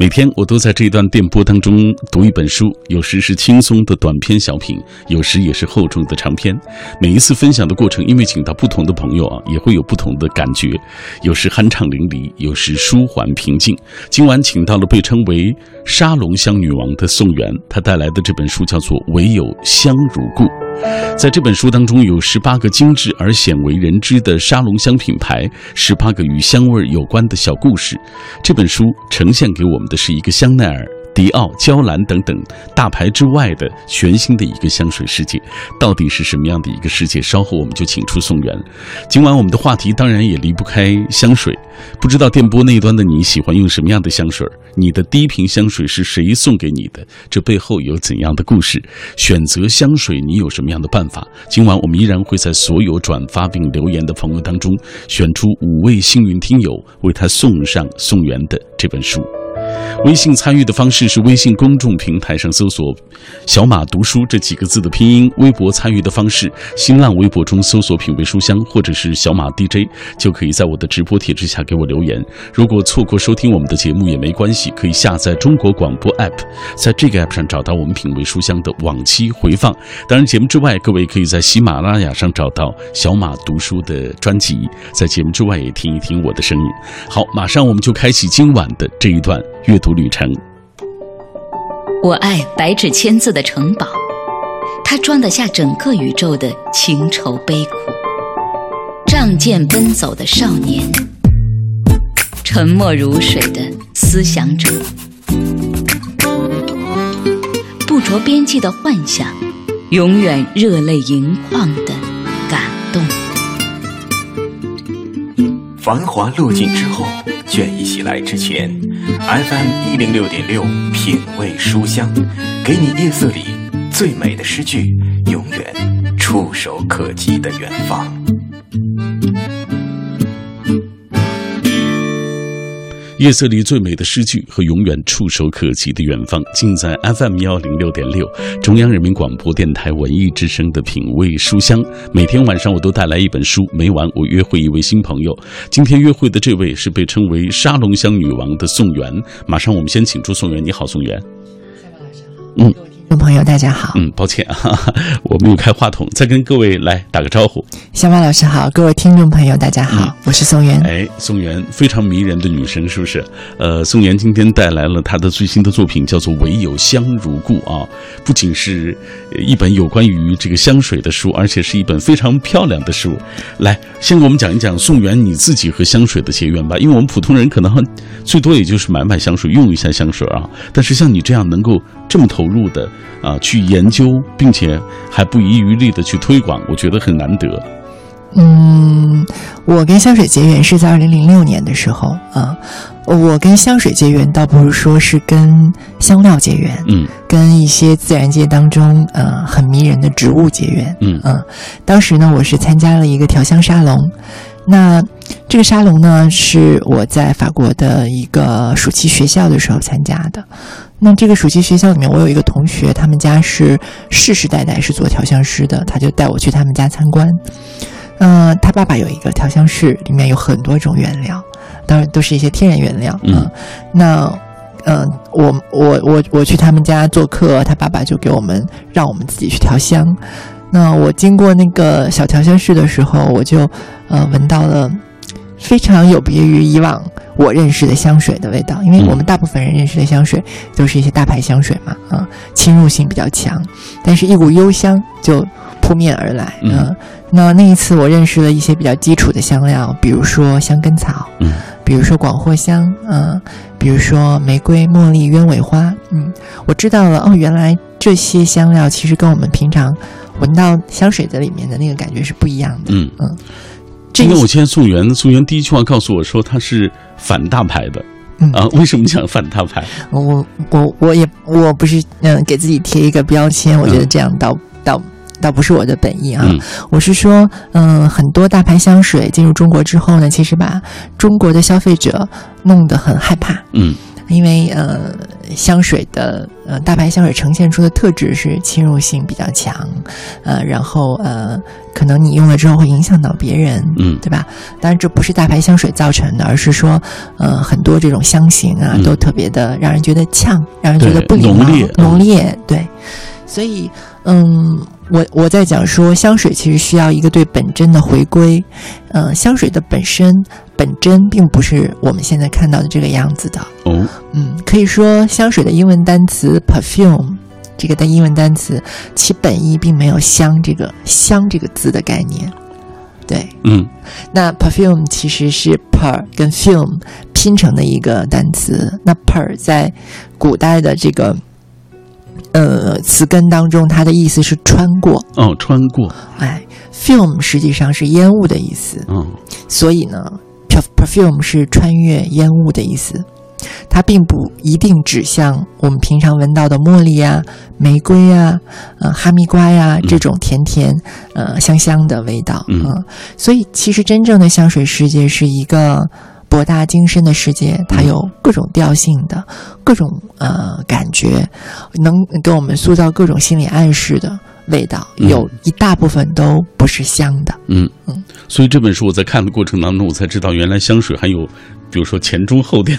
每天我都在这段电波当中读一本书，有时是轻松的短篇小品，有时也是厚重的长篇。每一次分享的过程，因为请到不同的朋友啊，也会有不同的感觉，有时酣畅淋漓，有时舒缓平静。今晚请到了被称为“沙龙香女王”的宋元，她带来的这本书叫做《唯有香如故》。在这本书当中，有十八个精致而鲜为人知的沙龙香品牌，十八个与香味有关的小故事。这本书呈现给我们的是一个香奈儿。迪奥、娇兰等等大牌之外的全新的一个香水世界，到底是什么样的一个世界？稍后我们就请出宋元。今晚我们的话题当然也离不开香水。不知道电波那端的你喜欢用什么样的香水？你的第一瓶香水是谁送给你的？这背后有怎样的故事？选择香水你有什么样的办法？今晚我们依然会在所有转发并留言的朋友当中选出五位幸运听友，为他送上宋元的这本书。微信参与的方式是微信公众平台上搜索“小马读书”这几个字的拼音。微博参与的方式，新浪微博中搜索“品味书香”或者是“小马 DJ”，就可以在我的直播帖之下给我留言。如果错过收听我们的节目也没关系，可以下载中国广播 app，在这个 app 上找到我们“品味书香”的往期回放。当然，节目之外，各位可以在喜马拉雅上找到“小马读书”的专辑，在节目之外也听一听我的声音。好，马上我们就开启今晚的这一段。阅读旅程。我爱白纸千字的城堡，它装得下整个宇宙的情愁悲苦。仗剑奔走的少年，沉默如水的思想者，不着边际的幻想，永远热泪盈眶的感动。繁华落尽之后。倦意袭来之前，FM 一零六点六品味书香，给你夜色里最美的诗句，永远触手可及的远方。夜色里最美的诗句和永远触手可及的远方，尽在 FM 幺零六点六，中央人民广播电台文艺之声的品味书香。每天晚上我都带来一本书，每晚我约会一位新朋友。今天约会的这位是被称为沙龙香女王的宋元。马上我们先请出宋元，你好，宋元。嗯。众朋友，大家好。嗯，抱歉啊，我没有开话筒，再跟各位来打个招呼。小马老师好，各位听众朋友，大家好，我是宋元。哎，宋元非常迷人的女生，是不是？呃，宋元今天带来了她的最新的作品，叫做《唯有香如故》啊，不仅是一本有关于这个香水的书，而且是一本非常漂亮的书。来，先给我们讲一讲宋元你自己和香水的结缘吧，因为我们普通人可能最多也就是买买香水，用一下香水啊，但是像你这样能够这么投入的。啊，去研究，并且还不遗余力的去推广，我觉得很难得。嗯，我跟香水结缘是在二零零六年的时候啊。我跟香水结缘，倒不是说是跟香料结缘，嗯，跟一些自然界当中呃很迷人的植物结缘，嗯嗯。当时呢，我是参加了一个调香沙龙，那这个沙龙呢是我在法国的一个暑期学校的时候参加的。那这个暑期学校里面，我有一个同学，他们家是世世代代是做调香师的，他就带我去他们家参观。嗯，他爸爸有一个调香室，里面有很多种原料，当然都是一些天然原料。嗯，那，嗯，我我我我去他们家做客，他爸爸就给我们让我们自己去调香。那我经过那个小调香室的时候，我就呃闻到了非常有别于以往。我认识的香水的味道，因为我们大部分人认识的香水都是一些大牌香水嘛，啊，侵入性比较强，但是一股幽香就扑面而来，嗯，那那一次我认识了一些比较基础的香料，比如说香根草，嗯，比如说广藿香，嗯，比如说玫瑰、茉莉、鸢尾花，嗯，我知道了，哦，原来这些香料其实跟我们平常闻到香水的里面的那个感觉是不一样的，嗯嗯。今天我见宋元，宋元第一句话告诉我说他是反大牌的，嗯。啊，为什么讲反大牌？我我我也我不是嗯给自己贴一个标签，我觉得这样倒倒倒不是我的本意啊。我是说，嗯，很多大牌香水进入中国之后呢，其实把中国的消费者弄得很害怕，嗯，因为呃香水的呃大牌香水呈现出的特质是侵入性比较强，呃，然后呃，可能你用了之后会影响到别人，嗯对吧？当然这不是大牌香水造成的，而是说呃很多这种香型啊、嗯都特别的让人觉得呛，让人觉得不礼貌浓烈嗯浓烈，对，所以嗯。我我在讲说，香水其实需要一个对本真的回归，呃，香水的本身本真并不是我们现在看到的这个样子的，哦，嗯，可以说香水的英文单词 perfume 这个的英文单词，其本意并没有香这个香这个字的概念。对，嗯那 perfume 其实是 per 跟 fume 拼成的一个单词。那 per 在古代的这个呃词根当中，它的意思是穿过。哦，穿过，哎，fume 实际上是烟雾的意思。嗯所以呢，perf-，perfume 是穿越烟雾的意思，它并不一定指向我们平常闻到的茉莉呀、玫瑰呀、呃哈密瓜呀嗯。这种甜甜、呃香香的味道。嗯。呃所以其实真正的香水世界是一个博大精深的世界，它嗯。有各种调性的、各种呃感觉，能给我们塑造各种心理暗示的味道，嗯。有一大部分都不是香的。嗯。嗯，所以这本书我在看的过程当中，我才知道原来香水还有，比如说前中后调。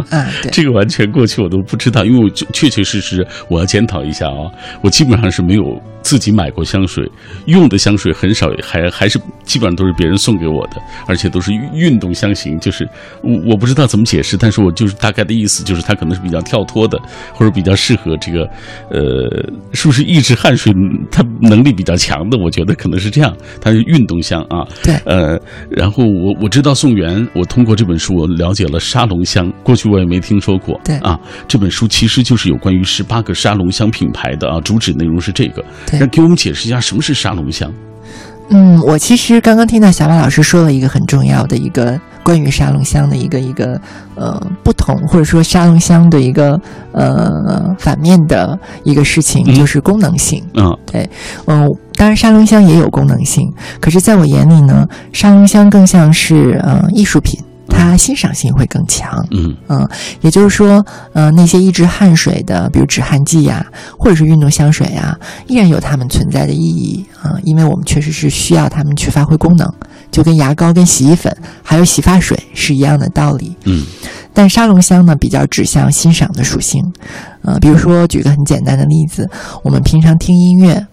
这个完全过去我都不知道，因为我就确确实实我要检讨一下啊，我基本上是没有自己买过香水，用的香水很少，还还是基本上都是别人送给我的，而且都是运动香型，就是我我不知道怎么解释，但是我就是大概的意思就是它可能是比较跳脱的，或者比较适合这个呃，是不是抑制汗水它能力比较强的？我觉得可能是这样，它是运动香啊。对呃，然后我我知道宋元，我通过这本书我了解了沙龙香，过去我也没听说过。对啊，这本书其实就是有关于十八个沙龙香品牌的啊，主旨内容是这个。对那给我们解释一下什么是沙龙香？嗯，我其实刚刚听到小马老师说了一个很重要的一个关于沙龙香的一个一个呃不同，或者说沙龙香的一个呃反面的一个事情，嗯就是功能性。嗯，对，嗯，当然沙龙香也有功能性，可是在我眼里呢，沙龙香更像是呃艺术品，它欣赏性会更强。嗯嗯，也就是说，呃，那些抑制汗水的，比如止汗剂呀，或者是运动香水呀，依然有它们存在的意义啊、因为我们确实是需要它们去发挥功能，就跟牙膏、跟洗衣粉还有洗发水是一样的道理。嗯但沙龙香呢，比较指向欣赏的属性，呃，比如说举个很简单的例子，我们平常听音乐。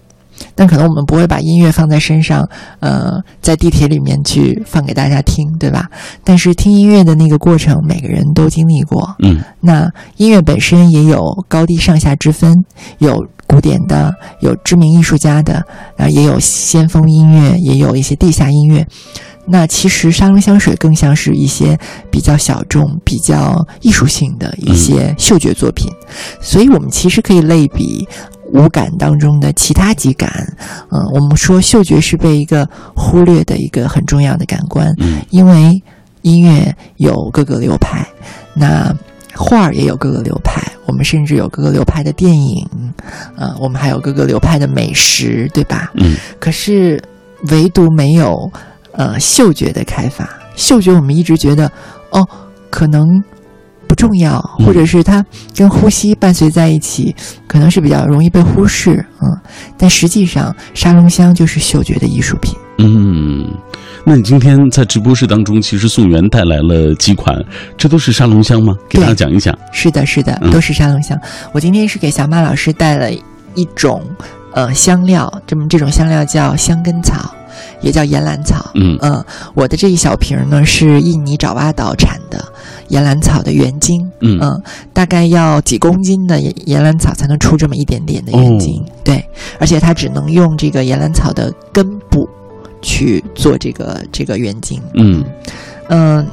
但可能我们不会把音乐放在身上，呃，在地铁里面去放给大家听，对吧？但是听音乐的那个过程，每个人都经历过。嗯那音乐本身也有高低上下之分，有古典的，有知名艺术家的，啊，也有先锋音乐，也有一些地下音乐。那其实沙龙香水更像是一些比较小众、比较艺术性的一些嗅觉作品，所以我们其实可以类比五感当中的其他几感。嗯、我们说嗅觉是被一个忽略的一个很重要的感官，嗯因为音乐有各个流派，那画儿也有各个流派，我们甚至有各个流派的电影，呃，我们还有各个流派的美食，对吧？嗯可是唯独没有呃嗅觉的开发。嗅觉我们一直觉得哦，可能不重要，嗯或者是它跟呼吸伴随在一起，可能是比较容易被忽视，嗯。但实际上，沙龙香就是嗅觉的艺术品。嗯。那你今天在直播室当中，其实宋元带来了几款，这都是沙龙香吗？给大家讲一讲。是的，是的嗯，都是沙龙香。我今天是给小马老师带了一种呃香料，这么这种香料叫香根草，也叫岩兰草。嗯。呃，我的这一小瓶呢是印尼爪哇岛产的岩兰草的原茎，嗯。嗯、大概要几公斤的岩岩兰草才能出这么一点点的原茎，哦对，而且它只能用这个岩兰草的根部去做这个这个原茎，嗯嗯，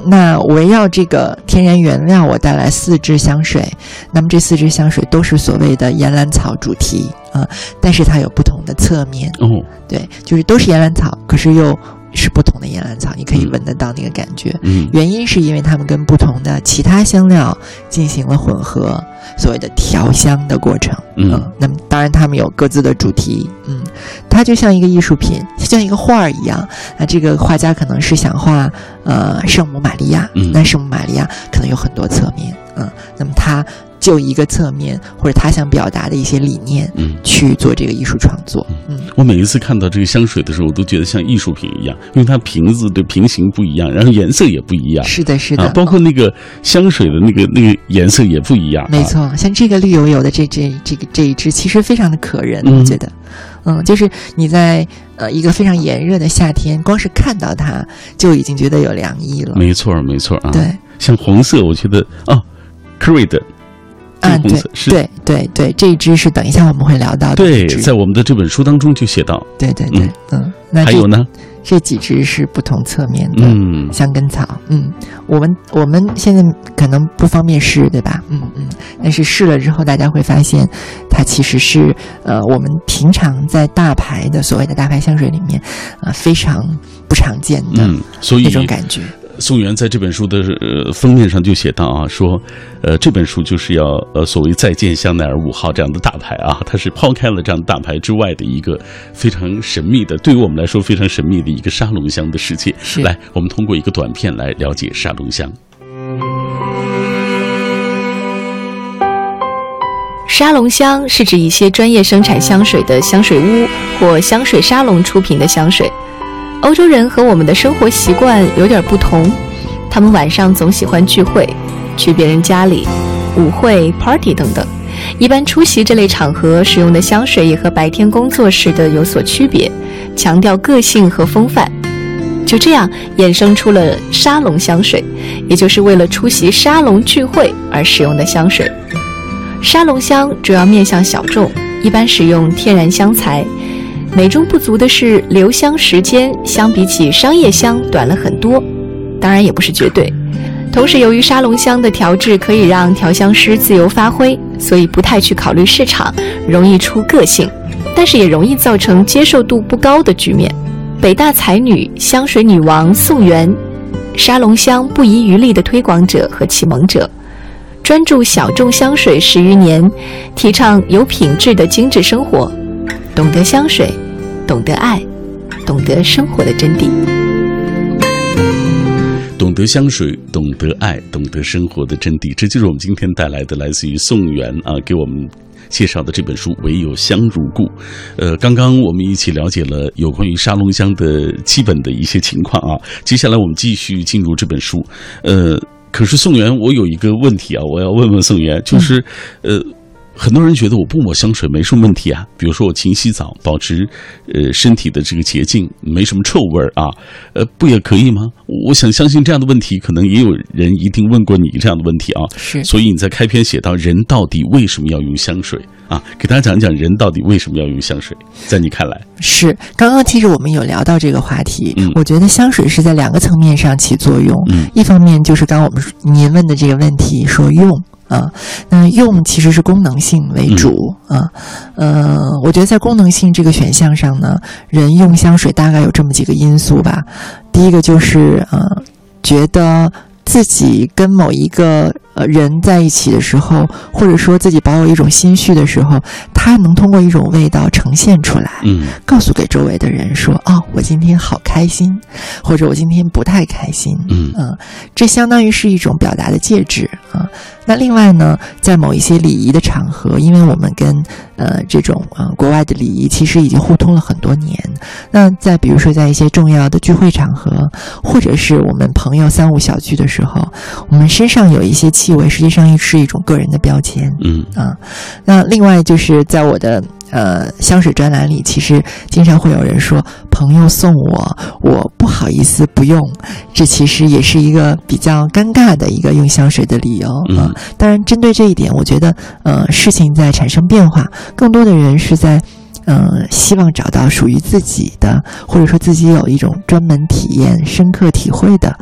那围绕这个天然原料，我带来四支香水。那么这四支香水都是所谓的岩兰草主题啊、但是它有不同的侧面，哦对，就是都是岩兰草，可是又是不同的岩兰草，你可以闻得到那个感觉。嗯。原因是因为它们跟不同的其他香料进行了混合，所谓的调香的过程。嗯。那么当然它们有各自的主题，嗯，它就像一个艺术品，就像一个画儿一样。那这个画家可能是想画呃圣母玛利亚，嗯。那圣母玛利亚可能有很多侧面，嗯，那么它就一个侧面或者他想表达的一些理念嗯。去做这个艺术创作。嗯，我每一次看到这个香水的时候，我都觉得像艺术品一样，因为它瓶子的瓶型不一样，然后颜色也不一样。是的，是的，啊，包括那个香水的那个那个颜色也不一样、啊。没错，像这个绿油油的这这这个这一支，其实非常的可人，嗯我觉得，嗯，就是你在呃一个非常炎热的夏天，光是看到它就已经觉得有凉意了。没错，没错啊。对，像红色，我觉得哦 c r e 的这啊，对对对对，这一支是等一下我们会聊到的对，在我们的这本书当中就写到。对对对，嗯，那还有呢，这几支是不同侧面的。嗯，香根草，嗯，我们我们现在可能不方便试，对吧？嗯嗯，但是试了之后，大家会发现，它其实是呃，我们平常在大牌的所谓的大牌香水里面，呃，非常不常见的嗯，所以那种感觉。宋元在这本书的呃封面上就写到啊，说，呃，这本书就是要呃所谓再见香奈儿五号这样的大牌啊，它是抛开了这样的大牌之外的一个非常神秘的，对于我们来说非常神秘的一个沙龙香的世界。是来，我们通过一个短片来了解沙龙香。沙龙香是指一些专业生产香水的香水屋或香水沙龙出品的香水。欧洲人和我们的生活习惯有点不同，他们晚上总喜欢聚会，去别人家里、舞会、party 等等。一般出席这类场合使用的香水也和白天工作时的有所区别，强调个性和风范。就这样衍生出了沙龙香水，也就是为了出席沙龙聚会而使用的香水。沙龙香主要面向小众，一般使用天然香材。美中不足的是，留香时间相比起商业香短了很多，当然也不是绝对。同时，由于沙龙香的调制可以让调香师自由发挥，所以不太去考虑市场，容易出个性，但是也容易造成接受度不高的局面。北大才女、香水女王宋元，沙龙香不遗余力的推广者和启蒙者。专注小众香水十余年，提倡有品质的精致生活，懂得香水，懂得爱，懂得生活的真谛。懂得香水，懂得爱，懂得生活的真谛，这就是我们今天带来的，来自于宋元啊，给我们介绍的这本书《唯有香如故》。呃，刚刚我们一起了解了有关于沙龙香的基本的一些情况啊，接下来我们继续进入这本书。呃，可是宋元，我有一个问题啊，我要问问宋元，就是呃。很多人觉得我不抹香水没什么问题啊，比如说我勤洗澡，保持呃身体的这个洁净，没什么臭味儿啊，呃，不也可以吗？我想相信这样的问题，可能也有人一定问过你这样的问题啊。是所以你在开篇写到人到底为什么要用香水啊？给大家讲讲人到底为什么要用香水，在你看来，是，刚刚其实我们有聊到这个话题，嗯我觉得香水是在两个层面上起作用。嗯一方面就是刚刚我们您问的这个问题，说用啊，那用其实是功能性为主、啊，呃，我觉得在功能性这个选项上呢，人用香水大概有这么几个因素吧。第一个就是呃，觉得自己跟某一个呃人在一起的时候，或者说自己保有一种心绪的时候，他能通过一种味道呈现出来。嗯告诉给周围的人说：“哦，我今天好开心，或者我今天不太开心。”嗯嗯，这相当于是一种表达的介质啊。那另外呢，在某一些礼仪的场合，因为我们跟呃这种呃国外的礼仪其实已经互通了很多年。那在比如说在一些重要的聚会场合，或者是我们朋友三五小聚的时候，我们身上有一些气味，实际上是一种个人的标签。嗯啊，那另外就是在我的呃香水专栏里，其实经常会有人说朋友送我，我不好意思不用，这其实也是一个比较尴尬的一个用香水的理由啊。嗯当然，针对这一点，我觉得呃事情在产生变化，更多的人是在。呃，希望找到属于自己的，或者说自己有一种专门体验、深刻体会的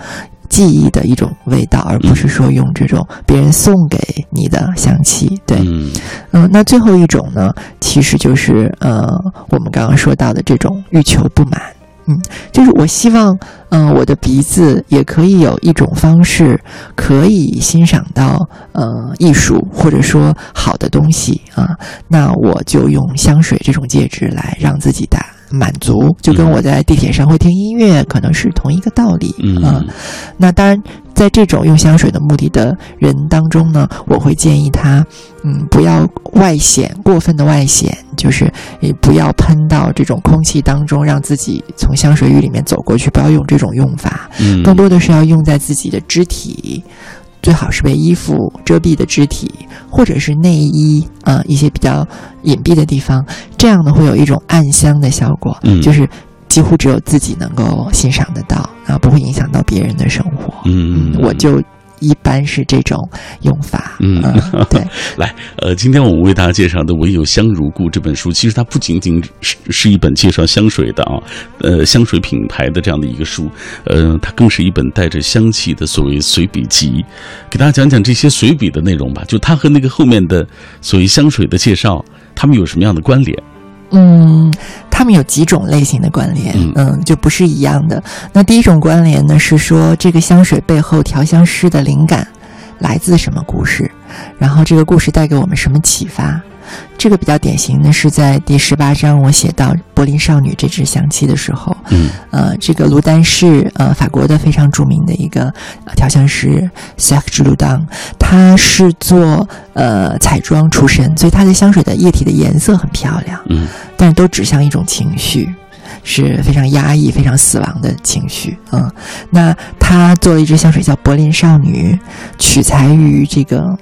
记忆的一种味道，而不是说用这种别人送给你的香气。对，嗯嗯，那最后一种呢，其实就是呃，我们刚刚说到的这种欲求不满。嗯，就是我希望，嗯、我的鼻子也可以有一种方式，可以欣赏到呃艺术或者说好的东西啊。那我就用香水这种介质来让自己达满足，就跟我在地铁上会听音乐可能是同一个道理啊。嗯那当然，在这种用香水的目的的人当中呢，我会建议他，嗯，不要外显过分的外显，就是也不要喷到这种空气当中，让自己从香水浴里面走过去，不要用这种用法，嗯，更多的是要用在自己的肢体。最好是被衣服遮蔽的肢体，或者是内衣啊、一些比较隐蔽的地方，这样呢会有一种暗香的效果，嗯就是几乎只有自己能够欣赏得到，啊，不会影响到别人的生活。嗯我就一般是这种用法。嗯 对，来，呃，今天我们为大家介绍的《唯有香如故》这本书，其实它不仅仅是是一本介绍香水的啊，呃，香水品牌的这样的一个书，呃，它更是一本带着香气的所谓随笔集。给大家讲讲这些随笔的内容吧，就它和那个后面的所谓香水的介绍，它们有什么样的关联？嗯，他们有几种类型的关联，嗯嗯，就不是一样的。那第一种关联呢，是说这个香水背后调香师的灵感来自什么故事，然后这个故事带给我们什么启发。这个比较典型的是在第十八章，我写到柏林少女这支香气的时候，嗯。呃，这个卢丹是呃法国的非常著名的一个呃调香师 s a c 卢当，他是做呃彩妆出身，所以他的香水的液体的颜色很漂亮，嗯。但是都指向一种情绪。是非常压抑、非常死亡的情绪，嗯，那他做了一支香水叫柏林少女，取材于这个，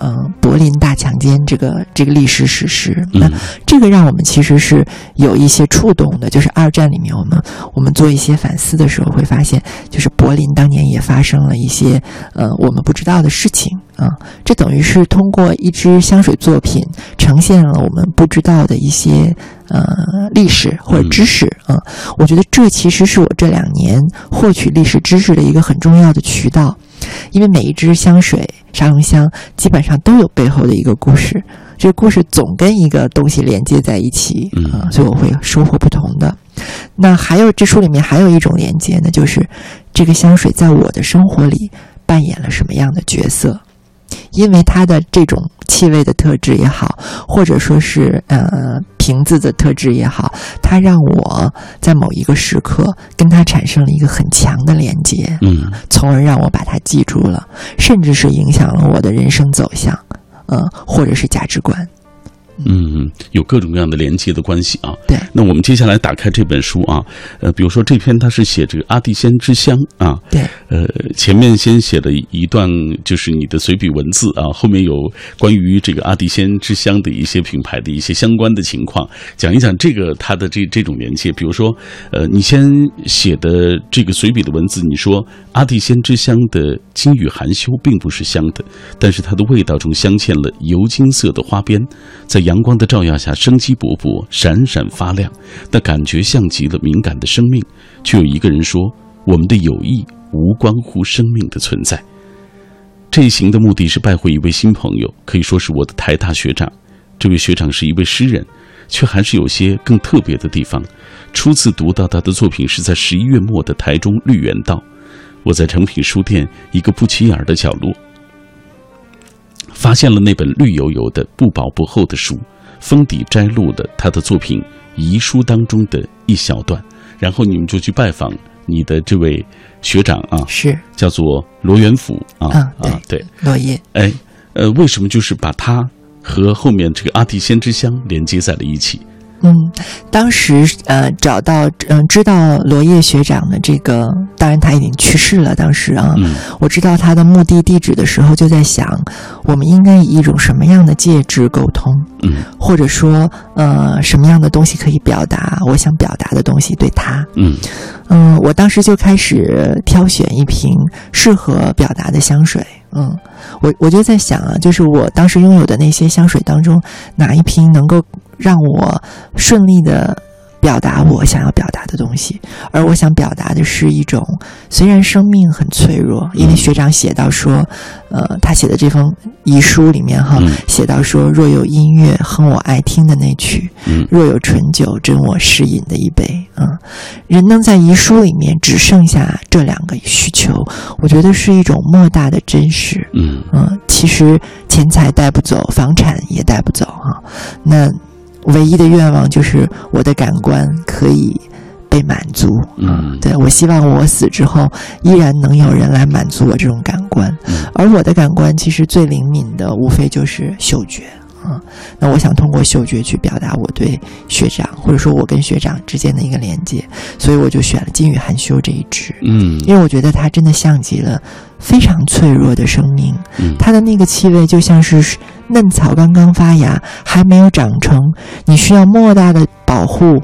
嗯、柏林大强奸这个这个历史史实。那嗯。这个让我们其实是有一些触动的，就是二战里面我们我们做一些反思的时候，会发现，就是柏林当年也发生了一些呃我们不知道的事情啊、这等于是通过一支香水作品呈现了我们不知道的一些呃历史或者知识啊、我觉得这其实是我这两年获取历史知识的一个很重要的渠道，因为每一支香水沙龙香基本上都有背后的一个故事。这个故事总跟一个东西连接在一起，嗯啊，所以我会收获不同的。那还有这书里面还有一种连接呢，就是这个香水在我的生活里扮演了什么样的角色？因为它的这种气味的特质也好，或者说是呃瓶子的特质也好，它让我在某一个时刻跟它产生了一个很强的连接，嗯从而让我把它记住了，甚至是影响了我的人生走向，嗯，或者是价值观。嗯，有各种各样的连接的关系啊。对，那我们接下来打开这本书啊，呃，比如说这篇它是写这个阿蒂仙之乡啊，对，呃，前面先写了一段就是你的随笔文字啊，后面有关于这个阿蒂仙之乡的一些品牌的一些相关的情况，讲一讲这个它的这这种连接。比如说，呃，你先写的这个随笔的文字，你说阿蒂仙之乡的金玉含羞并不是香的，但是它的味道中镶嵌了油金色的花边，在阳光的照耀下生机勃勃，闪闪发亮，那感觉像极了敏感的生命。却有一个人说，我们的友谊无关乎生命的存在。这一行的目的是拜会一位新朋友，可以说是我的台大学长。这位学长是一位诗人，却还是有些更特别的地方。初次读到他的作品是在十一月末的台中绿园道，我在诚品书店一个不起眼的角落，发现了那本绿油油的、不薄不厚的书，封底摘录了他的作品《遗书》当中的一小段，然后你们就去拜访你的这位学长啊，是叫做罗元甫啊啊对啊，对，落叶。哎，呃，为什么就是把他和后面这个阿蒂先之乡连接在了一起？嗯，当时呃找到嗯、知道罗叶学长的这个，当然他已经去世了。当时啊，嗯我知道他的墓地地址的时候，就在想，我们应该以一种什么样的介质沟通，嗯或者说呃什么样的东西可以表达我想表达的东西对他。嗯嗯，我当时就开始挑选一瓶适合表达的香水。嗯，我我就在想啊，就是我当时拥有的那些香水当中，哪一瓶能够让我顺利的表达我想要表达的东西？而我想表达的是一种，虽然生命很脆弱，因为学长写到说，呃，他写的这封遗书里面哈，嗯写到说，若有音乐哼我爱听的那曲，嗯若有醇酒斟我适饮的一杯，嗯，人能在遗书里面只剩下这两个需求，我觉得是一种莫大的真实。嗯嗯，其实钱财带不走，房产也带不走啊。那唯一的愿望就是我的感官可以被被满足。嗯对我希望我死之后依然能有人来满足我这种感官，嗯而我的感官其实最灵敏的无非就是嗅觉啊。那我想通过嗅觉去表达我对学长或者说我跟学长之间的一个连接，所以我就选了金羽含羞这一支。嗯因为我觉得它真的像极了非常脆弱的生命，嗯它的那个气味就像是嫩草刚刚发芽，还没有长成，你需要莫大的保护，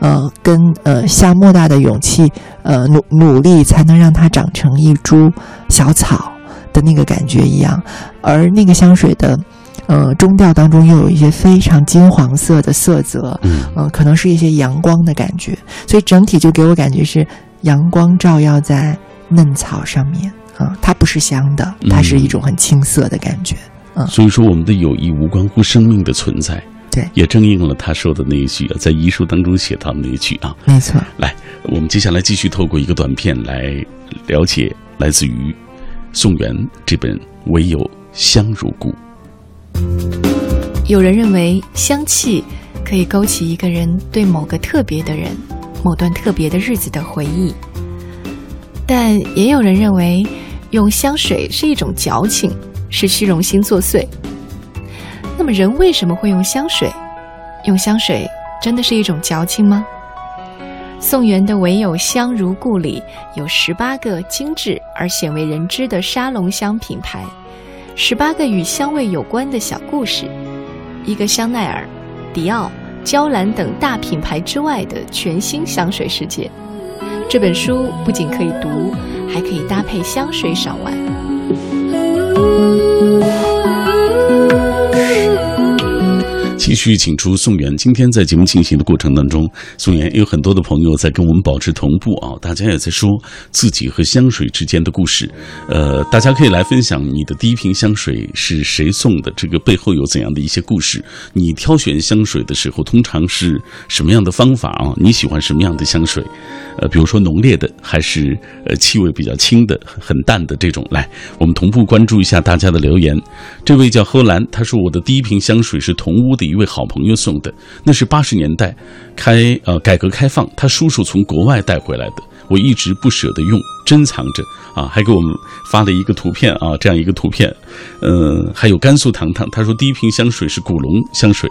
呃，跟呃下莫大的勇气，呃努努力才能让它长成一株小草的那个感觉一样，而那个香水的。呃，中调当中又有一些非常金黄色的色泽，嗯呃，可能是一些阳光的感觉，所以整体就给我感觉是阳光照耀在嫩草上面啊、它不是香的，它是一种很青涩的感觉。所以说，我们的友谊无关乎生命的存在。对也正应了他说的那一句啊，在遗书当中写到的那一句啊。没错，来，我们接下来继续透过一个短片来了解来自于宋元这本《唯有香如故》。有人认为香气可以勾起一个人对某个特别的人、某段特别的日子的回忆，但也有人认为用香水是一种矫情，是虚荣心作祟。那么，人为什么会用香水？用香水真的是一种矫情吗？宋元的《唯有香如故》里有十八个精致而鲜为人知的沙龙香品牌，十八个与香味有关的小故事，一个香奈儿、迪奥、娇兰等大品牌之外的全新香水世界。这本书不仅可以读，还可以搭配香水赏玩。you. 继续请出宋元。今天在节目进行的过程当中，宋元有很多的朋友在跟我们保持同步啊，大家也在说自己和香水之间的故事。呃，大家可以来分享你的第一瓶香水是谁送的，这个背后有怎样的一些故事？你挑选香水的时候，通常是什么样的方法啊？你喜欢什么样的香水？呃，比如说浓烈的，还是呃气味比较轻的、很淡的这种？来，我们同步关注一下大家的留言。这位叫荷兰，他说我的第一瓶香水是同屋的一一位好朋友送的，那是八十年代开呃改革开放，他叔叔从国外带回来的，我一直不舍得用，珍藏着啊，还给我们发了一个图片啊，这样一个图片，呃，还有甘肃糖糖，他说第一瓶香水是古龙香水，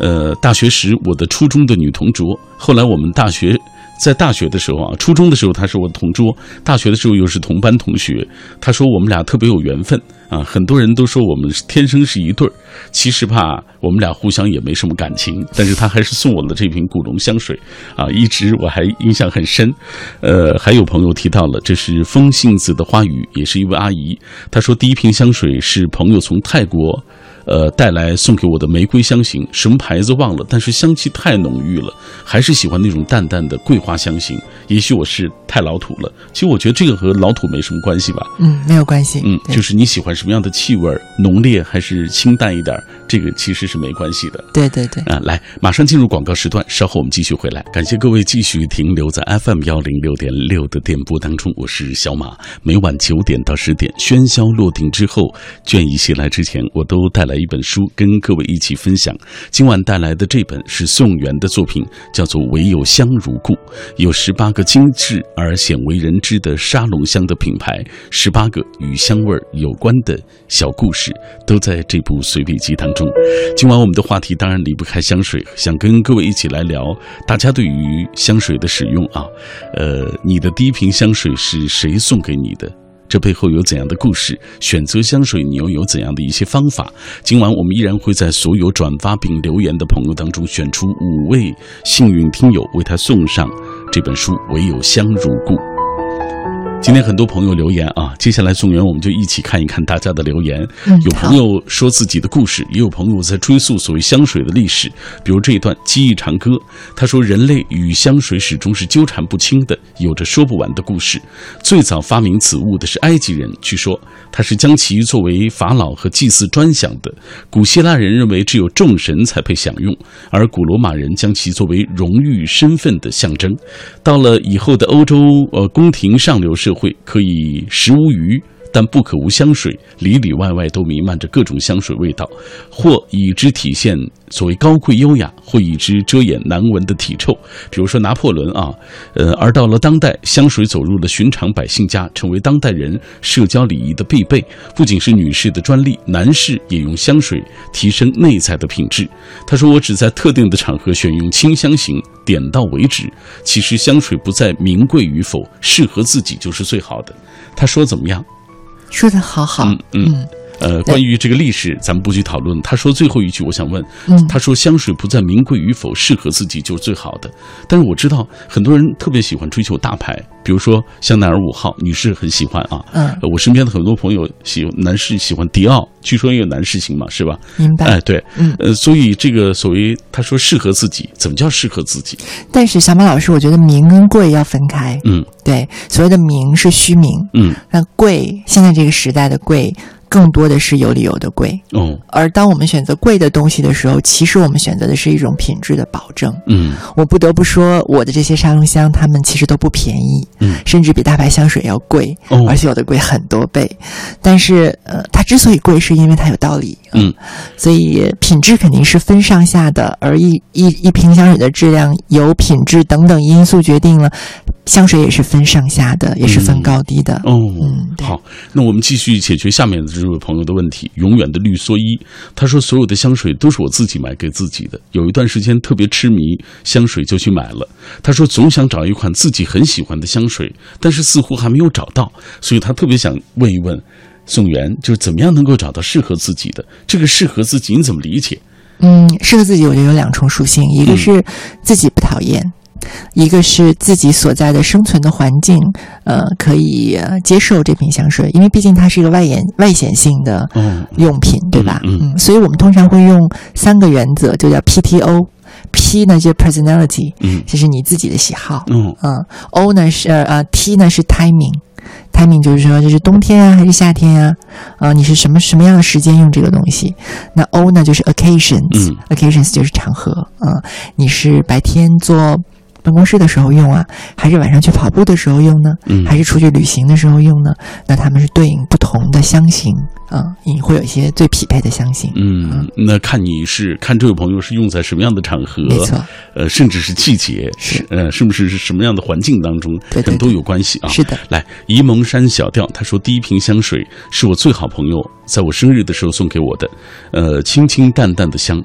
呃，大学时我的初中的女同桌，后来我们大学。在大学的时候啊，初中的时候他是我的同桌，大学的时候又是同班同学。他说我们俩特别有缘分啊，很多人都说我们天生是一对儿。其实吧，我们俩互相也没什么感情，但是他还是送我了这瓶古龙香水啊，一直我还印象很深。呃，还有朋友提到了，这是风信子的花语，也是一位阿姨。她说第一瓶香水是朋友从泰国。呃，带来送给我的玫瑰香型，什么牌子忘了，但是香气太浓郁了，还是喜欢那种淡淡的桂花香型。也许我是太老土了，其实我觉得这个和老土没什么关系吧。嗯，没有关系。嗯，就是你喜欢什么样的气味，浓烈还是清淡一点，这个其实是没关系的。对对对，啊，来，马上进入广告时段，稍后我们继续回来。感谢各位继续停留在 FM 幺零六点六的电波当中，我是小马。每晚九点到十点，喧嚣落定之后，倦意袭来之前，我都带来一本书跟各位一起分享。今晚带来的这本是宋元的作品，叫做《唯有香如故》，有十八个精致而鲜为人知的沙龙香的品牌，十八个与香味儿有关的小故事，都在这部随笔集当中。今晚我们的话题当然离不开香水，想跟各位一起来聊大家对于香水的使用啊。呃，你的第一瓶香水是谁送给你的？这背后有怎样的故事？选择香水，你又有怎样的一些方法？今晚我们依然会在所有转发并留言的朋友当中选出五位幸运听友，为他送上这本书《唯有香如故》。今天很多朋友留言啊，接下来宋元我们就一起看一看大家的留言。嗯有朋友说自己的故事，也有朋友在追溯所谓香水的历史。比如这一段《记忆长歌》，他说人类与香水始终是纠缠不清的，有着说不完的故事。最早发明此物的是埃及人，据说他是将其作为法老和祭祀专享的。古希腊人认为只有众神才配享用，而古罗马人将其作为荣誉身份的象征。到了以后的欧洲，呃，宫廷上流社社会可以食无鱼。但不可无香水，里里外外都弥漫着各种香水味道，或以之体现所谓高贵优雅，或以之遮掩难闻的体臭。比如说拿破仑啊，呃，而到了当代，香水走入了寻常百姓家，成为当代人社交礼仪的必备。不仅是女士的专利，男士也用香水提升内在的品质。他说：“我只在特定的场合选用清香型，点到为止。其实香水不在名贵与否，适合自己就是最好的。”他说怎么样？说的好好，嗯嗯。呃，关于这个历史，咱们不去讨论。他说最后一句，我想问，他说香水不在名贵与否，适合自己就是最好的。但是我知道很多人特别喜欢追求大牌，比如说香奈儿五号，女士很喜欢啊。嗯，我身边的很多朋友喜男士喜欢迪奥，据说也有男士型嘛，是吧？明白。哎，对，嗯，呃，所以这个所谓他说适合自己，怎么叫适合自己？但是小马老师，我觉得名跟贵要分开。嗯，对，所谓的名是虚名。嗯，那贵，现在这个时代的贵。更多的是有理由的贵，哦，而当我们选择贵的东西的时候，其实我们选择的是一种品质的保证。嗯，我不得不说，我的这些沙龙香，它们其实都不便宜，嗯，甚至比大牌香水要贵，哦，而且有的贵很多倍。但是，呃，它之所以贵，是因为它有道理，嗯，所以品质肯定是分上下的，而一一一瓶香水的质量由品质等等因素决定了。香水也是分上下的，也是分高低的。哦，嗯，好，那我们继续解决下面的这位朋友的问题。永远的绿蓑衣，他说所有的香水都是我自己买给自己的。有一段时间特别痴迷香水，就去买了。他说总想找一款自己很喜欢的香水，但是似乎还没有找到，所以他特别想问一问宋元，就是怎么样能够找到适合自己的？这个适合自己你怎么理解？嗯，适合自己，我觉得有两重属性，一个是自己不讨厌。一个是自己所在的生存的环境，呃，可以接受这瓶香水，因为毕竟它是一个外延外显性的用品，对吧？嗯，所以我们通常会用三个原则，就叫 PTO，P 呢就 personality，嗯，就是你自己的喜好，嗯嗯，O 呢是呃 T 呢是 timing，timing 就是说这是冬天啊还是夏天啊？啊，你是什么什么样的时间用这个东西？那 O 呢就是 occasions，occasions 就是场合，啊，你是白天做。办公室的时候用啊，还是晚上去跑步的时候用呢？嗯，还是出去旅行的时候用呢？那他们是对应不同的香型啊，你会有一些最匹配的香型。嗯，那看你是看这位朋友是用在什么样的场合，没错，呃，甚至是季节，是呃，是不是是什么样的环境当中，对，可能都有关系啊。是的，来，沂蒙山小调，他说第一瓶香水是我最好朋友在我生日的时候送给我的，呃，清清淡淡的香。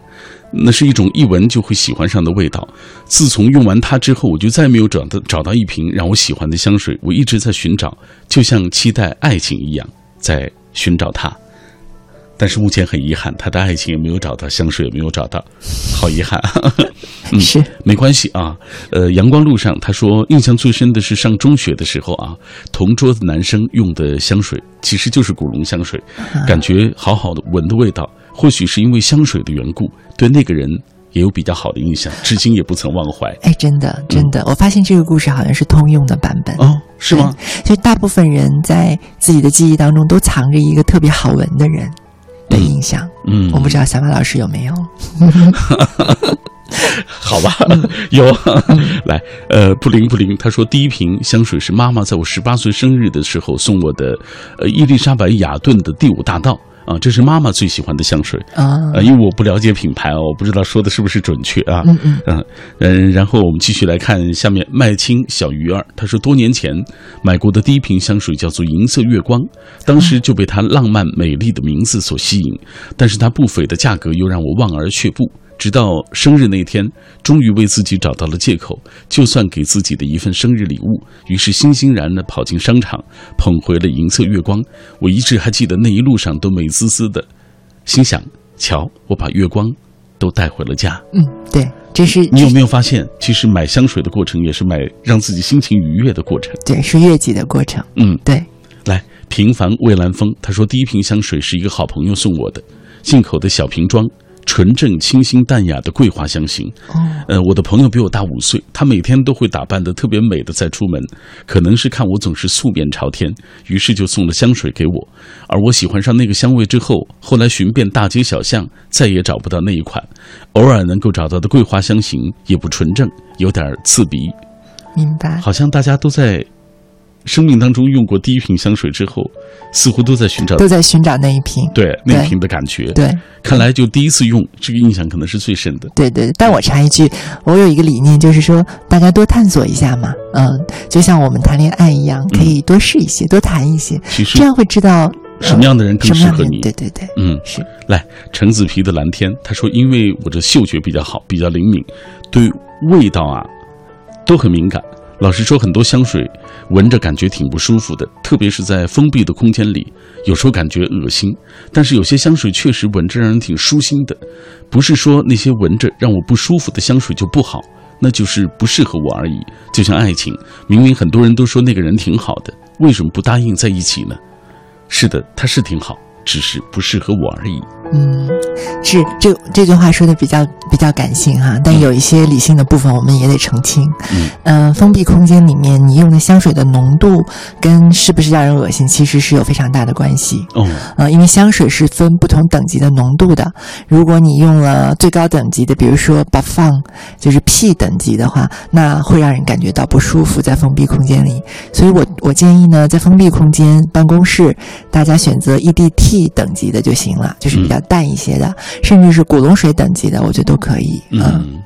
那是一种一闻就会喜欢上的味道。自从用完它之后，我就再没有找到找到一瓶让我喜欢的香水。我一直在寻找，就像期待爱情一样，在寻找他。但是目前很遗憾，他的爱情也没有找到，香水也没有找到，好遗憾。嗯，是没关系啊。呃，阳光路上，他说印象最深的是上中学的时候啊，同桌的男生用的香水其实就是古龙香水，感觉好好的闻的味道。或许是因为香水的缘故，对那个人也有比较好的印象，至今也不曾忘怀。哎，真的，真的，我发现这个故事好像是通用的版本哦，是吗？就大部分人在自己的记忆当中都藏着一个特别好闻的人的印象。嗯，我不知道小马老师有没有。好吧，有来，呃，不灵不灵。他说，第一瓶香水是妈妈在我十八岁生日的时候送我的，呃，伊丽莎白雅顿的第五大道。啊，这是妈妈最喜欢的香水啊！因为我不了解品牌哦，我不知道说的是不是准确啊。嗯嗯嗯嗯，然后我们继续来看下面麦青小鱼儿，他说多年前买过的第一瓶香水叫做银色月光，当时就被它浪漫美丽的名字所吸引，但是它不菲的价格又让我望而却步。直到生日那天，终于为自己找到了借口，就算给自己的一份生日礼物。于是欣欣然地跑进商场，捧回了银色月光。我一直还记得那一路上都美滋滋的，心想：瞧，我把月光都带回了家。嗯，对，这是你有没有发现，其实买香水的过程也是买让自己心情愉悦的过程。对，是悦己的过程。嗯，对。来，平凡蔚蓝风，他说第一瓶香水是一个好朋友送我的，进口的小瓶装。纯正、清新、淡雅的桂花香型。哦，呃，我的朋友比我大五岁，他每天都会打扮的特别美的再出门，可能是看我总是素面朝天，于是就送了香水给我。而我喜欢上那个香味之后，后来寻遍大街小巷，再也找不到那一款。偶尔能够找到的桂花香型也不纯正，有点刺鼻。明白。好像大家都在生命当中用过第一瓶香水之后，似乎都在寻找都在寻找那一瓶。对那一瓶的感觉。对，看来就第一次用，这个印象可能是最深的。对对，但我插一句，我有一个理念，就是说大家多探索一下嘛，嗯，就像我们谈恋爱一样，可以多试一些，多谈一些，其实这样会知道什么样的人更适合你。对对对，嗯，是。来，橙子皮的蓝天，他说，因为我这嗅觉比较好，比较灵敏，对味道啊都很敏感。老实说，很多香水闻着感觉挺不舒服的，特别是在封闭的空间里，有时候感觉恶心。但是有些香水确实闻着让人挺舒心的，不是说那些闻着让我不舒服的香水就不好，那就是不适合我而已。就像爱情，明明很多人都说那个人挺好的，为什么不答应在一起呢？是的，他是挺好，只是不适合我而已。嗯，是这这句话说的比较比较感性哈，但有一些理性的部分我们也得澄清。嗯，呃，封闭空间里面你用的香水的浓度跟是不是让人恶心，其实是有非常大的关系。哦，呃，因为香水是分不同等级的浓度的，如果你用了最高等级的，比如说 b a f o n 就是 P 等级的话，那会让人感觉到不舒服，在封闭空间里。所以我我建议呢，在封闭空间办公室，大家选择 EDT 等级的就行了，就是比较。淡一些的，甚至是古龙水等级的，我觉得都可以。嗯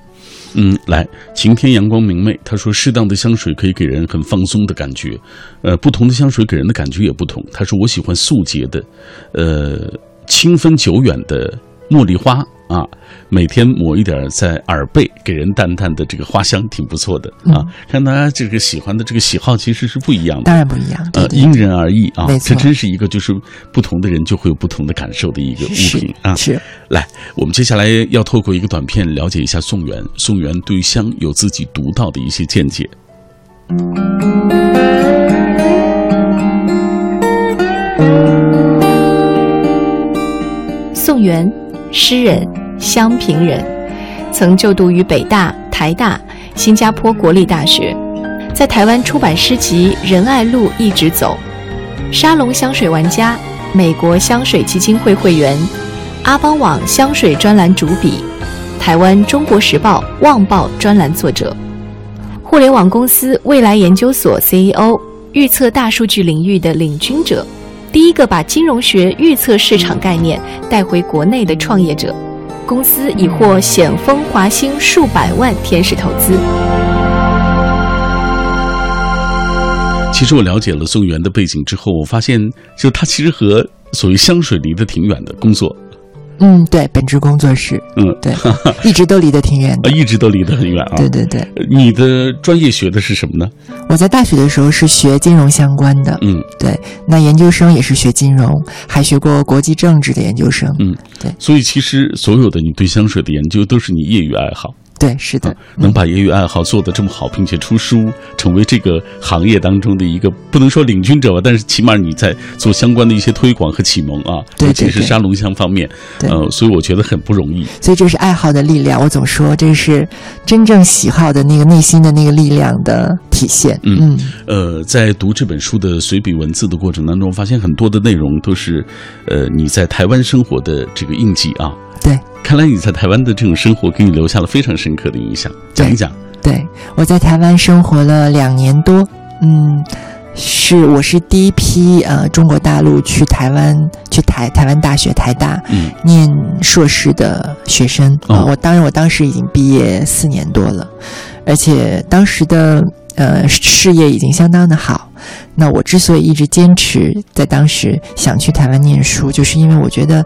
嗯，来，晴天阳光明媚。他说，适当的香水可以给人很放松的感觉，呃，不同的香水给人的感觉也不同。他说，我喜欢素洁的，呃，清芬久远的茉莉花。啊，每天抹一点在耳背，给人淡淡的这个花香，挺不错的啊。看大家这个喜欢的这个喜好其实是不一样的，当然不一样，呃，因人而异啊。这真是一个就是不同的人就会有不同的感受的一个物品啊。是，来，我们接下来要透过一个短片了解一下宋元。宋元对香有自己独到的一些见解。宋元。诗人，襄平人，曾就读于北大、台大、新加坡国立大学，在台湾出版诗集《仁爱路》一直走，沙龙香水玩家，美国香水基金会会员，阿邦网香水专栏主笔，台湾《中国时报》《旺报》专栏作者，互联网公司未来研究所 CEO，预测大数据领域的领军者。第一个把金融学预测市场概念带回国内的创业者，公司已获险峰华兴数百万天使投资。其实我了解了宋元的背景之后，我发现，就他其实和所谓香水离得挺远的工作。嗯，对，本职工作室，嗯，对，一直都离得挺远的，一直都离得很远啊。对对对，你的专业学的是什么呢？我在大学的时候是学金融相关的，嗯，对，那研究生也是学金融，还学过国际政治的研究生，嗯，对。所以其实所有的你对香水的研究都是你业余爱好。对，是的，能把业余爱好做得这么好，并且出书，成为这个行业当中的一个不能说领军者吧，但是起码你在做相关的一些推广和启蒙啊，尤其是沙龙香方面，呃，所以我觉得很不容易。所以这是爱好的力量，我总说这是真正喜好的那个内心的那个力量的体现。嗯，呃，在读这本书的随笔文字的过程当中，发现很多的内容都是，呃，你在台湾生活的这个印记啊。对。看来你在台湾的这种生活给你留下了非常深刻的印象，讲一讲。对，我在台湾生活了两年多，嗯，是我是第一批呃中国大陆去台湾去台台湾大学台大嗯念硕士的学生。哦，我当然我当时已经毕业四年多了，而且当时的呃事业已经相当的好。那我之所以一直坚持在当时想去台湾念书，就是因为我觉得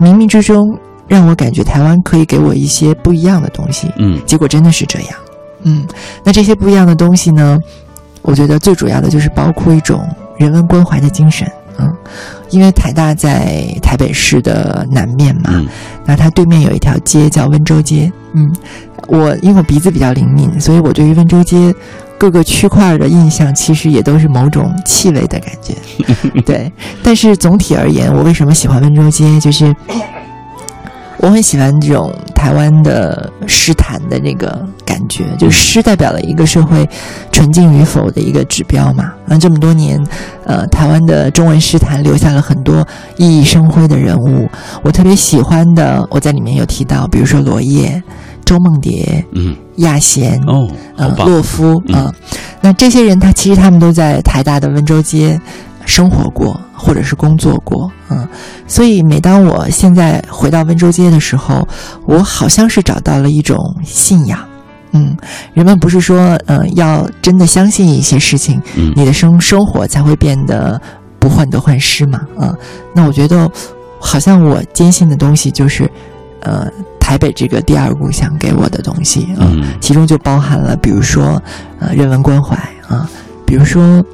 冥冥之中。让我感觉台湾可以给我一些不一样的东西，嗯，结果真的是这样，嗯，那这些不一样的东西呢，我觉得最主要的就是包括一种人文关怀的精神，嗯，因为台大在台北市的南面嘛，那它对面有一条街叫温州街，嗯，我因为我鼻子比较灵敏，所以我对于温州街各个区块的印象其实也都是某种气味的感觉，对，但是总体而言，我为什么喜欢温州街，就是。我很喜欢这种台湾的诗坛的那个感觉，就是诗代表了一个社会纯净与否的一个指标嘛。那这么多年，呃，台湾的中文诗坛留下了很多熠熠生辉的人物。我特别喜欢的，我在里面有提到，比如说罗烨、周梦蝶、嗯、亚贤、哦，呃，洛夫啊。那这些人，他其实他们都在台大的温州街。生活过，或者是工作过，嗯，所以每当我现在回到温州街的时候，我好像是找到了一种信仰，嗯，人们不是说，嗯，要真的相信一些事情，嗯。你的生生活才会变得不患得患失嘛，啊、那我觉得好像我坚信的东西就是，呃，台北这个第二故乡给我的东西，啊嗯。其中就包含了，比如说，呃，人文关怀啊，比如说，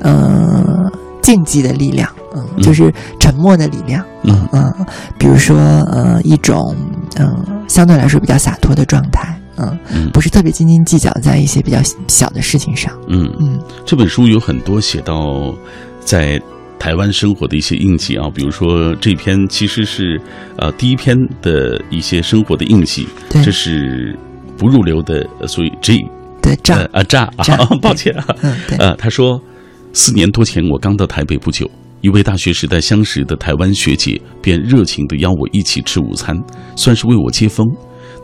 呃，静寂的力量，嗯，嗯。就是沉默的力量，嗯。嗯，比如说，呃，一种，嗯、相对来说比较洒脱的状态，嗯，嗯。不是特别斤斤计较在一些比较小的事情上，嗯。嗯。这本书有很多写到在台湾生活的一些印记啊，比如说这篇其实是呃第一篇的一些生活的印记，对这是不入流的，呃所以 G 对，炸呃，啊炸炸啊，抱歉啊，嗯，对，呃，他说，四年多前我刚到台北不久，一位大学时代相识的台湾学姐便热情地邀我一起吃午餐，算是为我接风。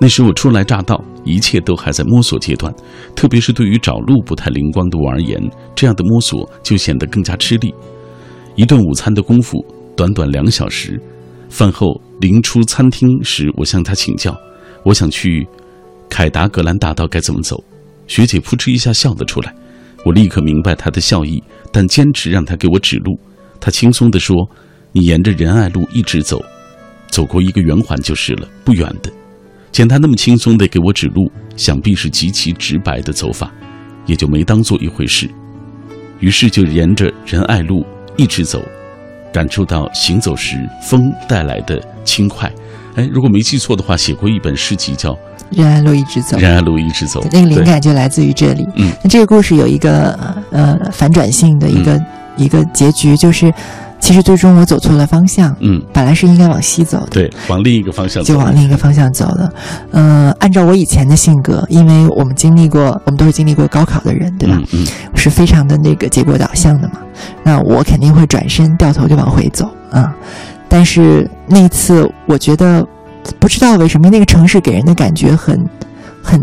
那时我初来乍到，一切都还在摸索阶段，特别是对于找路不太灵光的我而言，这样的摸索就显得更加吃力。一顿午餐的功夫，短短两小时。饭后临出餐厅时，我向她请教，我想去凯达格兰大道该怎么走。学姐扑哧一下笑了出来，我立刻明白她的笑意，但坚持让他给我指路。他轻松地说：“你沿着仁爱路一直走，走过一个圆环就是了，不远的。”见他那么轻松地给我指路，想必是极其直白的走法，也就没当做一回事。于是就沿着仁爱路一直走，感受到行走时风带来的轻快。哎，如果没记错的话，写过一本诗集叫《仁爱路一直走，仁爱路一直走》，那个灵感就来自于这里。嗯，那这个故事有一个呃反转性的一个、一个结局，就是其实最终我走错了方向，嗯，本来是应该往西走的。对，往另一个方向走，就往另一个方向走了。呃，按照我以前的性格，因为我们经历过，我们都是经历过高考的人，对吧？嗯嗯是非常的那个结果导向的嘛。那我肯定会转身掉头就往回走啊。但是那一次，我觉得不知道为什么那个城市给人的感觉很很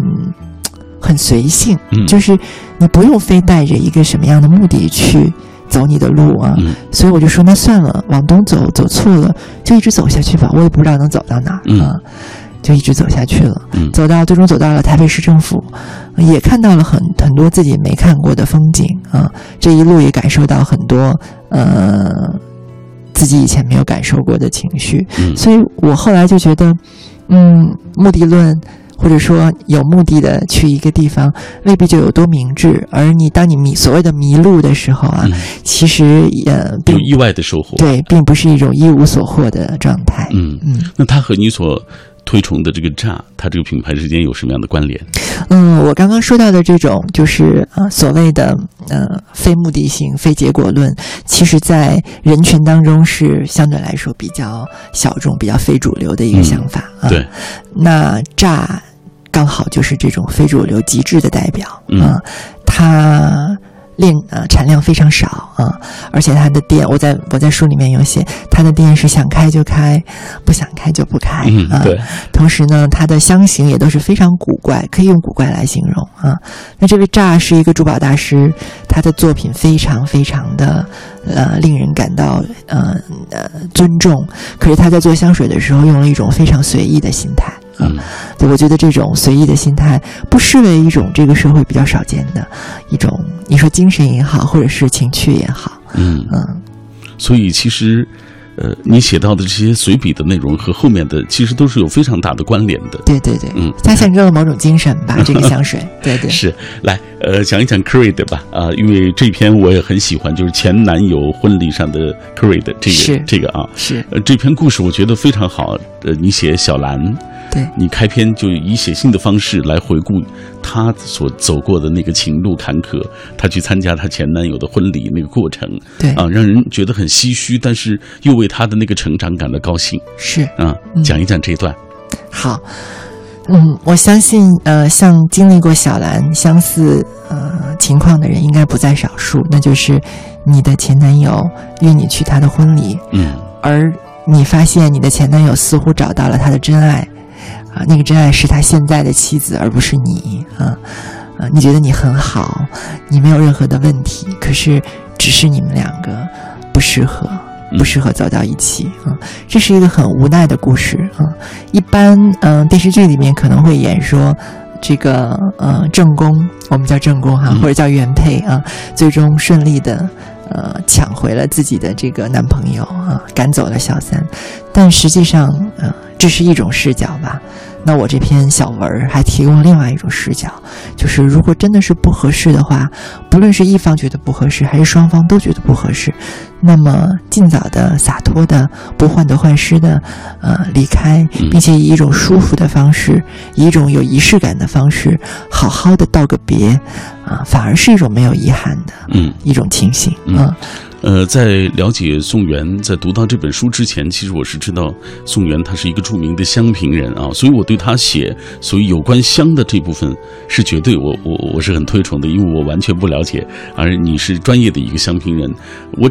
很随性，嗯，就是你不用非带着一个什么样的目的去走你的路啊。嗯。所以我就说，那算了，往东走，走错了就一直走下去吧，我也不知道能走到哪儿嗯。啊，就一直走下去了。嗯。走到最终走到了台北市政府，也看到了很很多自己没看过的风景啊，这一路也感受到很多呃自己以前没有感受过的情绪，嗯。所以我后来就觉得，嗯，目的论。或者说有目的的去一个地方，未必就有多明智。而你当你迷所谓的迷路的时候啊，嗯其实也，并有意外的收获。对，并不是一种一无所获的状态。嗯，嗯那他和你所推崇的这个炸，它这个品牌之间有什么样的关联？嗯，我刚刚说到的这种就是呃所谓的呃非目的性、非结果论，其实在人群当中是相对来说比较小众、比较非主流的一个嗯想法、啊。对，那炸刚好就是这种非主流极致的代表嗯啊，它炼呃产量非常少啊，而且他的店，我在我在书里面有写，他的店是想开就开，不想开就不开嗯，啊。对，同时呢，它的香型也都是非常古怪，可以用古怪来形容啊。那这位炸是一个珠宝大师，他的作品非常非常的呃令人感到呃呃尊重，可是他在做香水的时候用了一种非常随意的心态。啊，嗯。对，我觉得这种随意的心态不失为一种这个社会比较少见的一种，你说精神也好，或者是情趣也好，嗯，嗯，所以其实。呃，你写到的这些随笔的内容和后面的其实都是有非常大的关联的。对对对，嗯。它象征了某种精神吧，这个香水，对对，是，来，呃，讲一讲 Creed 吧，啊、因为这篇我也很喜欢，就是前男友婚礼上的 Creed 这是。个这个啊，是，呃，这篇故事我觉得非常好。呃，你写小兰，对。你开篇就以写信的方式来回顾她所走过的那个情路坎坷，她去参加她前男友的婚礼那个过程对，啊，让人觉得很唏嘘，但是又为她的那个成长感到高兴。是。啊。嗯。讲一讲这一段，好，嗯，我相信，呃，像经历过小兰相似呃情况的人应该不在少数，那就是你的前男友约你去他的婚礼，嗯。而你发现你的前男友似乎找到了他的真爱，啊，那个真爱是他现在的妻子，而不是你啊，啊，你觉得你很好，你没有任何的问题，可是只是你们两个不适合，嗯不适合走到一起啊、这是一个很无奈的故事啊、一般嗯、电视剧里面可能会演说。这个呃正宫，我们叫正宫哈，嗯或者叫原配啊，最终顺利的呃抢回了自己的这个男朋友啊，赶走了小三。但实际上，呃，这是一种视角吧。那我这篇小文儿还提供了另外一种视角，就是如果真的是不合适的话，不论是一方觉得不合适，还是双方都觉得不合适，那么尽早的、洒脱的、不患得患失的，呃，离开，嗯并且以一种舒服的方式，以一种有仪式感的方式，好好的道个别，啊、反而是一种没有遗憾的嗯。一种情形，嗯啊呃，在了解宋元，在读到这本书之前，其实我是知道宋元他是一个著名的香评人啊，所以我对他写所以有关香的这部分是绝对我我我是很推崇的，因为我完全不了解，而你是专业的一个香评人，我。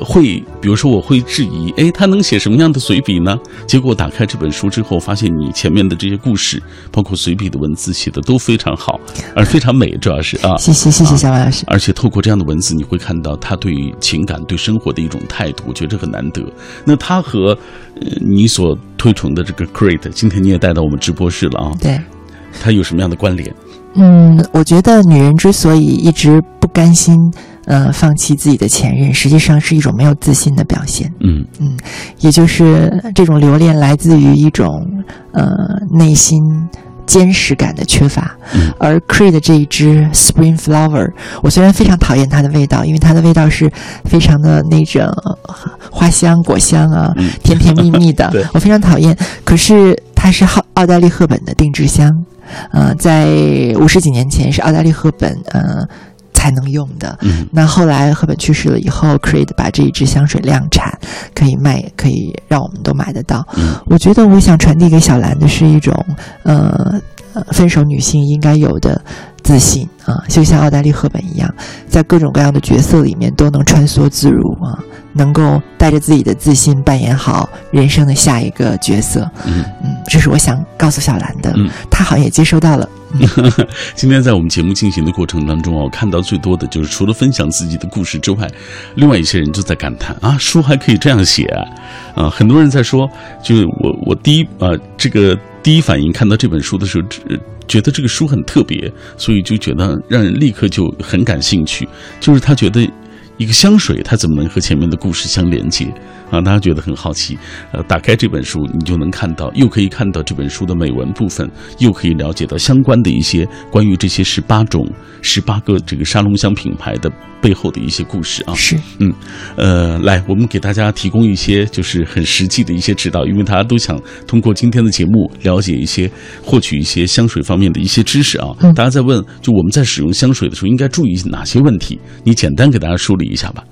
会，比如说我会质疑，哎，他能写什么样的随笔呢？结果打开这本书之后，发现你前面的这些故事，包括随笔的文字写的都非常好，而非常美，主要是啊，谢谢谢谢小马老师。而且透过这样的文字，你会看到他对于情感、对生活的一种态度，我觉得这很难得。那他和呃你所推崇的这个 Creed，今天你也带到我们直播室了啊，对，他有什么样的关联？嗯，我觉得女人之所以一直不甘心，呃，放弃自己的前任，实际上是一种没有自信的表现。嗯嗯，也就是这种留恋来自于一种呃内心坚实感的缺乏。嗯而 Creed 这一支 Spring Flower，我虽然非常讨厌它的味道，因为它的味道是非常的那种呃花香、果香啊，嗯甜甜蜜蜜的 对，我非常讨厌。可是它是奥奥黛丽·赫本的定制香，呃，在五十几年前是奥黛丽·赫本呃才能用的。嗯那后来赫本去世了以后，Creed 把这一支香水量产，可以卖，可以让我们都买得到。嗯我觉得我想传递给小兰的是一种，呃，呃分手女性应该有的自信啊，就像奥黛丽·赫本一样，在各种各样的角色里面都能穿梭自如啊，能够带着自己的自信扮演好人生的下一个角色。嗯。嗯，这是我想告诉小兰的，嗯她好像也接收到了。今天在我们节目进行的过程当中啊，我看到最多的就是除了分享自己的故事之外，另外一些人就在感叹啊，书还可以这样写啊！啊，很多人在说，就是我我第一啊，这个第一反应看到这本书的时候，只觉得这个书很特别，所以就觉得让人立刻就很感兴趣。就是他觉得一个香水，它怎么能和前面的故事相连接啊？大家觉得很好奇。呃，打开这本书，你就能看到，又可以看到这本书的美文部分，又可以了解到相关的一些关于这些十八种、十八个这个沙龙香品牌的背后的一些故事啊。是，嗯呃，来，我们给大家提供一些就是很实际的一些指导，因为大家都想通过今天的节目了解一些、获取一些香水方面的一些知识啊。嗯大家在问，就我们在使用香水的时候应该注意哪些问题？你简单给大家梳理一下吧。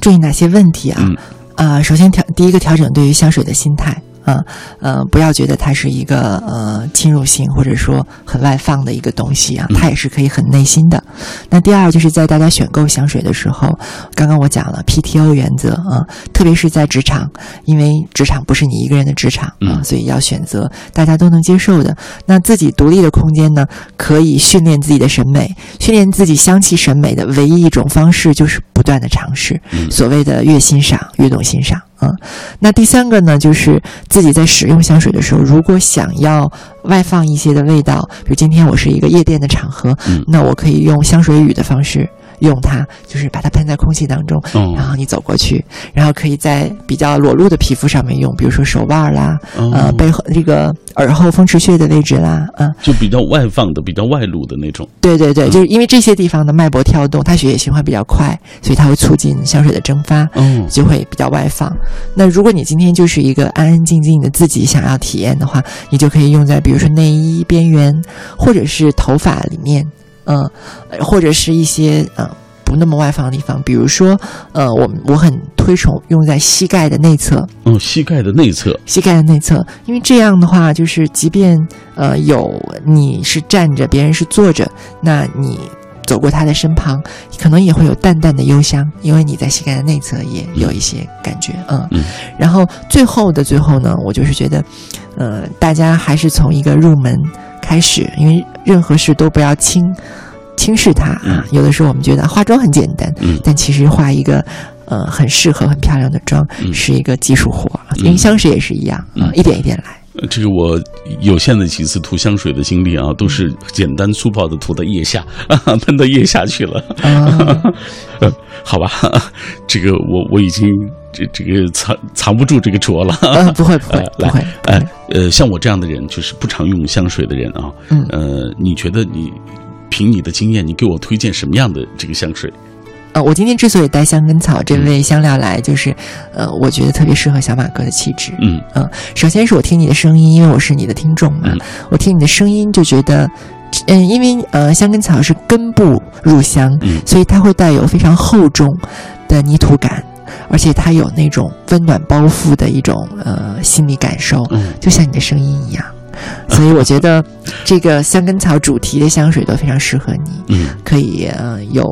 注意哪些问题啊？嗯呃、首先调第一个调整对于香水的心态。啊，呃，不要觉得它是一个呃侵入性或者说很外放的一个东西啊，它也是可以很内心的。那第二就是在大家选购香水的时候，刚刚我讲了 PTO 原则啊，特别是在职场，因为职场不是你一个人的职场啊，嗯所以要选择大家都能接受的。那自己独立的空间呢，可以训练自己的审美，训练自己香气审美的唯一一种方式就是不断的尝试。嗯所谓的越欣赏越懂欣赏啊。那第三个呢，就是自己在使用香水的时候，如果想要外放一些的味道，比如今天我是一个夜店的场合，嗯那我可以用香水雨的方式。用它，就是把它喷在空气当中，嗯然后你走过去，然后可以在比较裸露的皮肤上面用，比如说手腕啦，嗯呃，背后这个耳后风池穴的位置啦，啊，就比较外放的、比较外露的那种。对对对，嗯就是因为这些地方的脉搏跳动，它血液循环比较快，所以它会促进香水的蒸发。嗯，就会比较外放。那如果你今天就是一个安安静静的自己想要体验的话，你就可以用在比如说内衣边缘，或者是头发里面，嗯、呃，或者是一些呃不那么外放的地方，比如说呃，我我很推崇用在膝盖的内侧，嗯，膝盖的内侧，膝盖的内侧，因为这样的话，就是即便呃有你是站着，别人是坐着，那你走过他的身旁，可能也会有淡淡的幽香，因为你在膝盖的内侧也有一些感觉，嗯。嗯。然后最后的最后呢，我就是觉得，呃，大家还是从一个入门开始，因为任何事都不要轻轻视它啊。有的时候我们觉得化妆很简单，嗯但其实化一个呃很适合、很漂亮的妆，嗯是一个技术活儿。因为香水也是一样啊、一点一点来。呃这个我有限的几次涂香水的经历啊，都是简单粗暴的涂到腋下，喷到腋下去了。啊，呃，好吧，这个我我已经这这个藏藏不住这个拙了。呃，不会不会不会，不呃会 呃，像我这样的人，就是不常用香水的人啊，嗯呃，你觉得你凭你的经验，你给我推荐什么样的这个香水？呃，我今天之所以带香根草这类香料来，就是，呃，我觉得特别适合小马哥的气质。嗯嗯，首先是我听你的声音，因为我是你的听众嘛，嗯我听你的声音就觉得，嗯，因为呃，香根草是根部入香，嗯所以它会带有非常厚重的泥土感，而且它有那种温暖包覆的一种呃心理感受，嗯就像你的声音一样。所以我觉得这个香根草主题的香水都非常适合你，嗯。可以呃有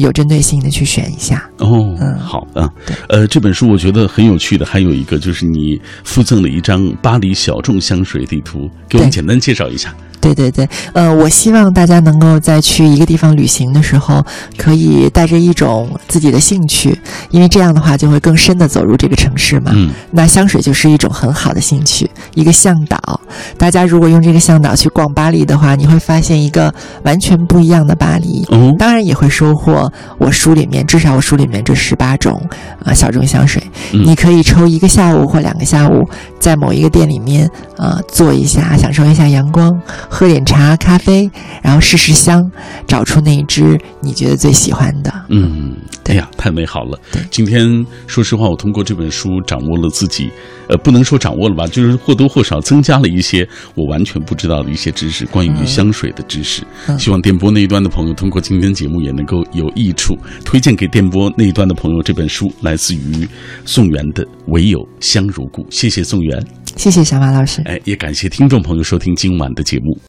有针对性的去选一下。哦，嗯好啊，呃，这本书我觉得很有趣的，还有一个就是你附赠了一张巴黎小众香水地图，给我们简单介绍一下。对对对，呃，我希望大家能够在去一个地方旅行的时候，可以带着一种自己的兴趣，因为这样的话就会更深的走入这个城市嘛。嗯那香水就是一种很好的兴趣，一个向导。大家如果用这个向导去逛巴黎的话，你会发现一个完全不一样的巴黎。嗯，当然也会收获我书里面至少我书里面这十八种啊、呃小众香水，嗯你可以抽一个下午或两个下午，在某一个店里面啊、呃坐一下，享受一下阳光，喝点茶咖啡，然后试试香，找出那一支你觉得最喜欢的。嗯，哎呀，太美好了对！今天说实话，我通过这本书掌握了自己，呃，不能说掌握了吧，就是或多或少增加了一些我完全不知道的一些知识，关于香水的知识。嗯希望电波那一端的朋友通过今天节目也能够有益处，推荐给电波那一端的朋友这本书，来自于宋元的《唯有香如故》。谢谢宋元，谢谢小马老师。哎，也感谢听众朋友收听今晚的节目。